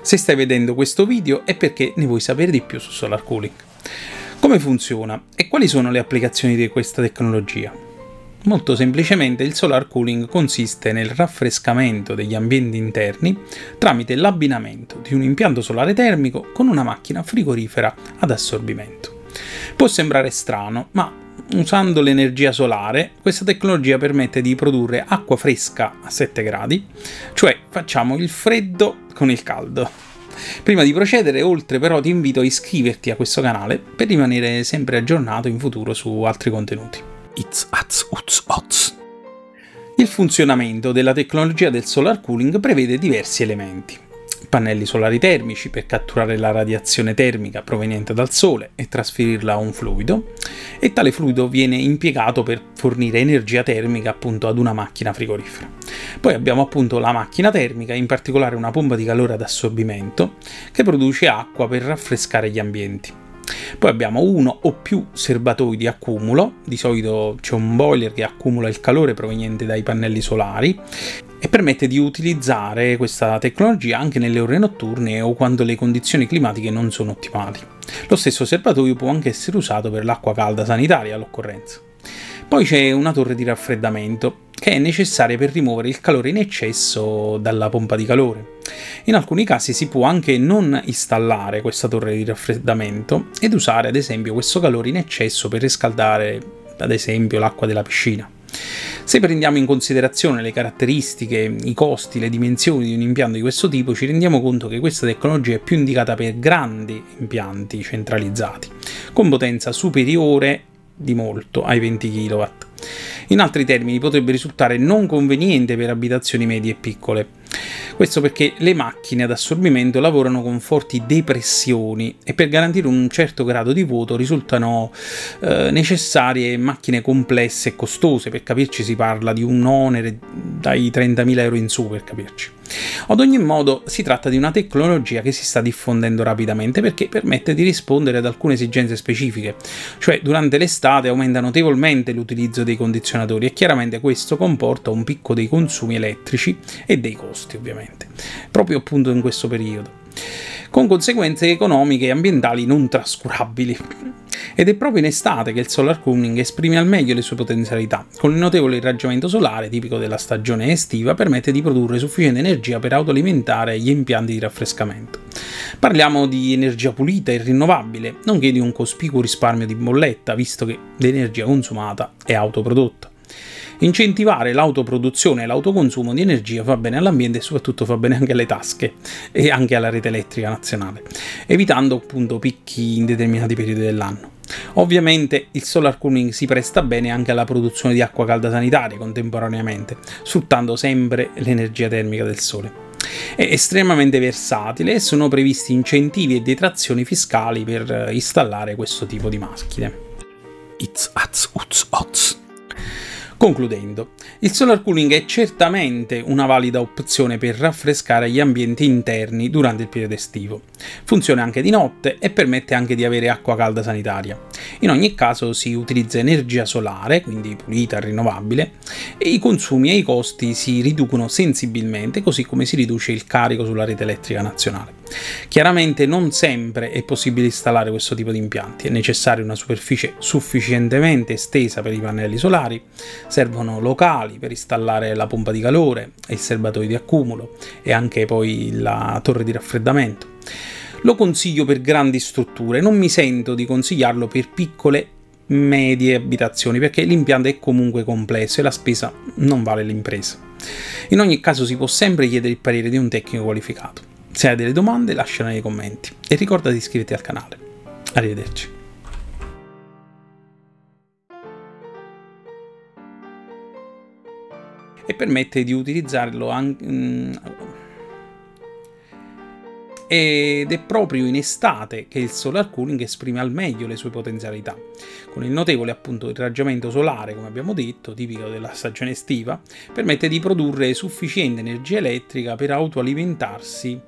Se stai vedendo questo video è perché ne vuoi sapere di più su solar cooling. Come funziona e quali sono le applicazioni di questa tecnologia? Molto semplicemente il solar cooling consiste nel raffrescamento degli ambienti interni tramite l'abbinamento di un impianto solare termico con una macchina frigorifera ad assorbimento. Può sembrare strano, ma usando l'energia solare questa tecnologia permette di produrre acqua fresca a 7 gradi, cioè facciamo il freddo con il caldo. Prima di procedere, oltre però ti invito a iscriverti a questo canale per rimanere sempre aggiornato in futuro su altri contenuti. It's az, uz, oz. Il funzionamento della tecnologia del solar cooling prevede diversi elementi pannelli solari termici per catturare la radiazione termica proveniente dal Sole e trasferirla a un fluido e tale fluido viene impiegato per fornire energia termica appunto ad una macchina frigorifera. Poi abbiamo appunto la macchina termica, in particolare una pompa di calore ad assorbimento che produce acqua per raffrescare gli ambienti. Poi abbiamo uno o più serbatoi di accumulo, di solito c'è un boiler che accumula il calore proveniente dai pannelli solari e permette di utilizzare questa tecnologia anche nelle ore notturne o quando le condizioni climatiche non sono ottimali. Lo stesso serbatoio può anche essere usato per l'acqua calda sanitaria all'occorrenza. Poi c'è una torre di raffreddamento che è necessaria per rimuovere il calore in eccesso dalla pompa di calore. In alcuni casi si può anche non installare questa torre di raffreddamento ed usare ad esempio questo calore in eccesso per riscaldare ad esempio l'acqua della piscina. Se prendiamo in considerazione le caratteristiche, i costi, le dimensioni di un impianto di questo tipo, ci rendiamo conto che questa tecnologia è più indicata per grandi impianti centralizzati, con potenza superiore di molto ai 20 kW. In altri termini potrebbe risultare non conveniente per abitazioni medie e piccole, questo perché le macchine ad assorbimento lavorano con forti depressioni e per garantire un certo grado di vuoto risultano eh, necessarie macchine complesse e costose. Per capirci si parla di un onere dai 30.000 euro in su per capirci. Ad ogni modo si tratta di una tecnologia che si sta diffondendo rapidamente perché permette di rispondere ad alcune esigenze specifiche, cioè durante l'estate aumenta notevolmente l'utilizzo dei condizionatori e chiaramente questo comporta un picco dei consumi elettrici e dei costi ovviamente, proprio appunto in questo periodo, con conseguenze economiche e ambientali non trascurabili. Ed è proprio in estate che il solar cooling esprime al meglio le sue potenzialità. Con il notevole irraggiamento solare, tipico della stagione estiva, permette di produrre sufficiente energia per autoalimentare gli impianti di raffrescamento. Parliamo di energia pulita e rinnovabile, nonché di un cospicuo risparmio di bolletta, visto che l'energia consumata è autoprodotta. Incentivare l'autoproduzione e l'autoconsumo di energia fa bene all'ambiente e soprattutto fa bene anche alle tasche e anche alla rete elettrica nazionale, evitando appunto picchi in determinati periodi dell'anno. Ovviamente il solar cooling si presta bene anche alla produzione di acqua calda sanitaria contemporaneamente, sfruttando sempre l'energia termica del sole. È estremamente versatile e sono previsti incentivi e detrazioni fiscali per installare questo tipo di macchine. It's uz, oz. Concludendo, il solar cooling è certamente una valida opzione per raffrescare gli ambienti interni durante il periodo estivo. Funziona anche di notte e permette anche di avere acqua calda sanitaria. In ogni caso si utilizza energia solare, quindi pulita rinnovabile, e i consumi e i costi si riducono sensibilmente, così come si riduce il carico sulla rete elettrica nazionale. Chiaramente non sempre è possibile installare questo tipo di impianti, è necessaria una superficie sufficientemente estesa per i pannelli solari, servono locali per installare la pompa di calore il serbatoio di accumulo e anche poi la torre di raffreddamento. Lo consiglio per grandi strutture, non mi sento di consigliarlo per piccole medie abitazioni perché l'impianto è comunque complesso e la spesa non vale l'impresa. In ogni caso si può sempre chiedere il parere di un tecnico qualificato. Se hai delle domande lasciala nei commenti e ricorda di iscriverti al canale. Arrivederci. E permette di utilizzarlo anche mm, ed è proprio in estate che il solar cooling esprime al meglio le sue potenzialità, con il notevole appunto irraggiamento solare, come abbiamo detto, tipico della stagione estiva, permette di produrre sufficiente energia elettrica per autoalimentarsi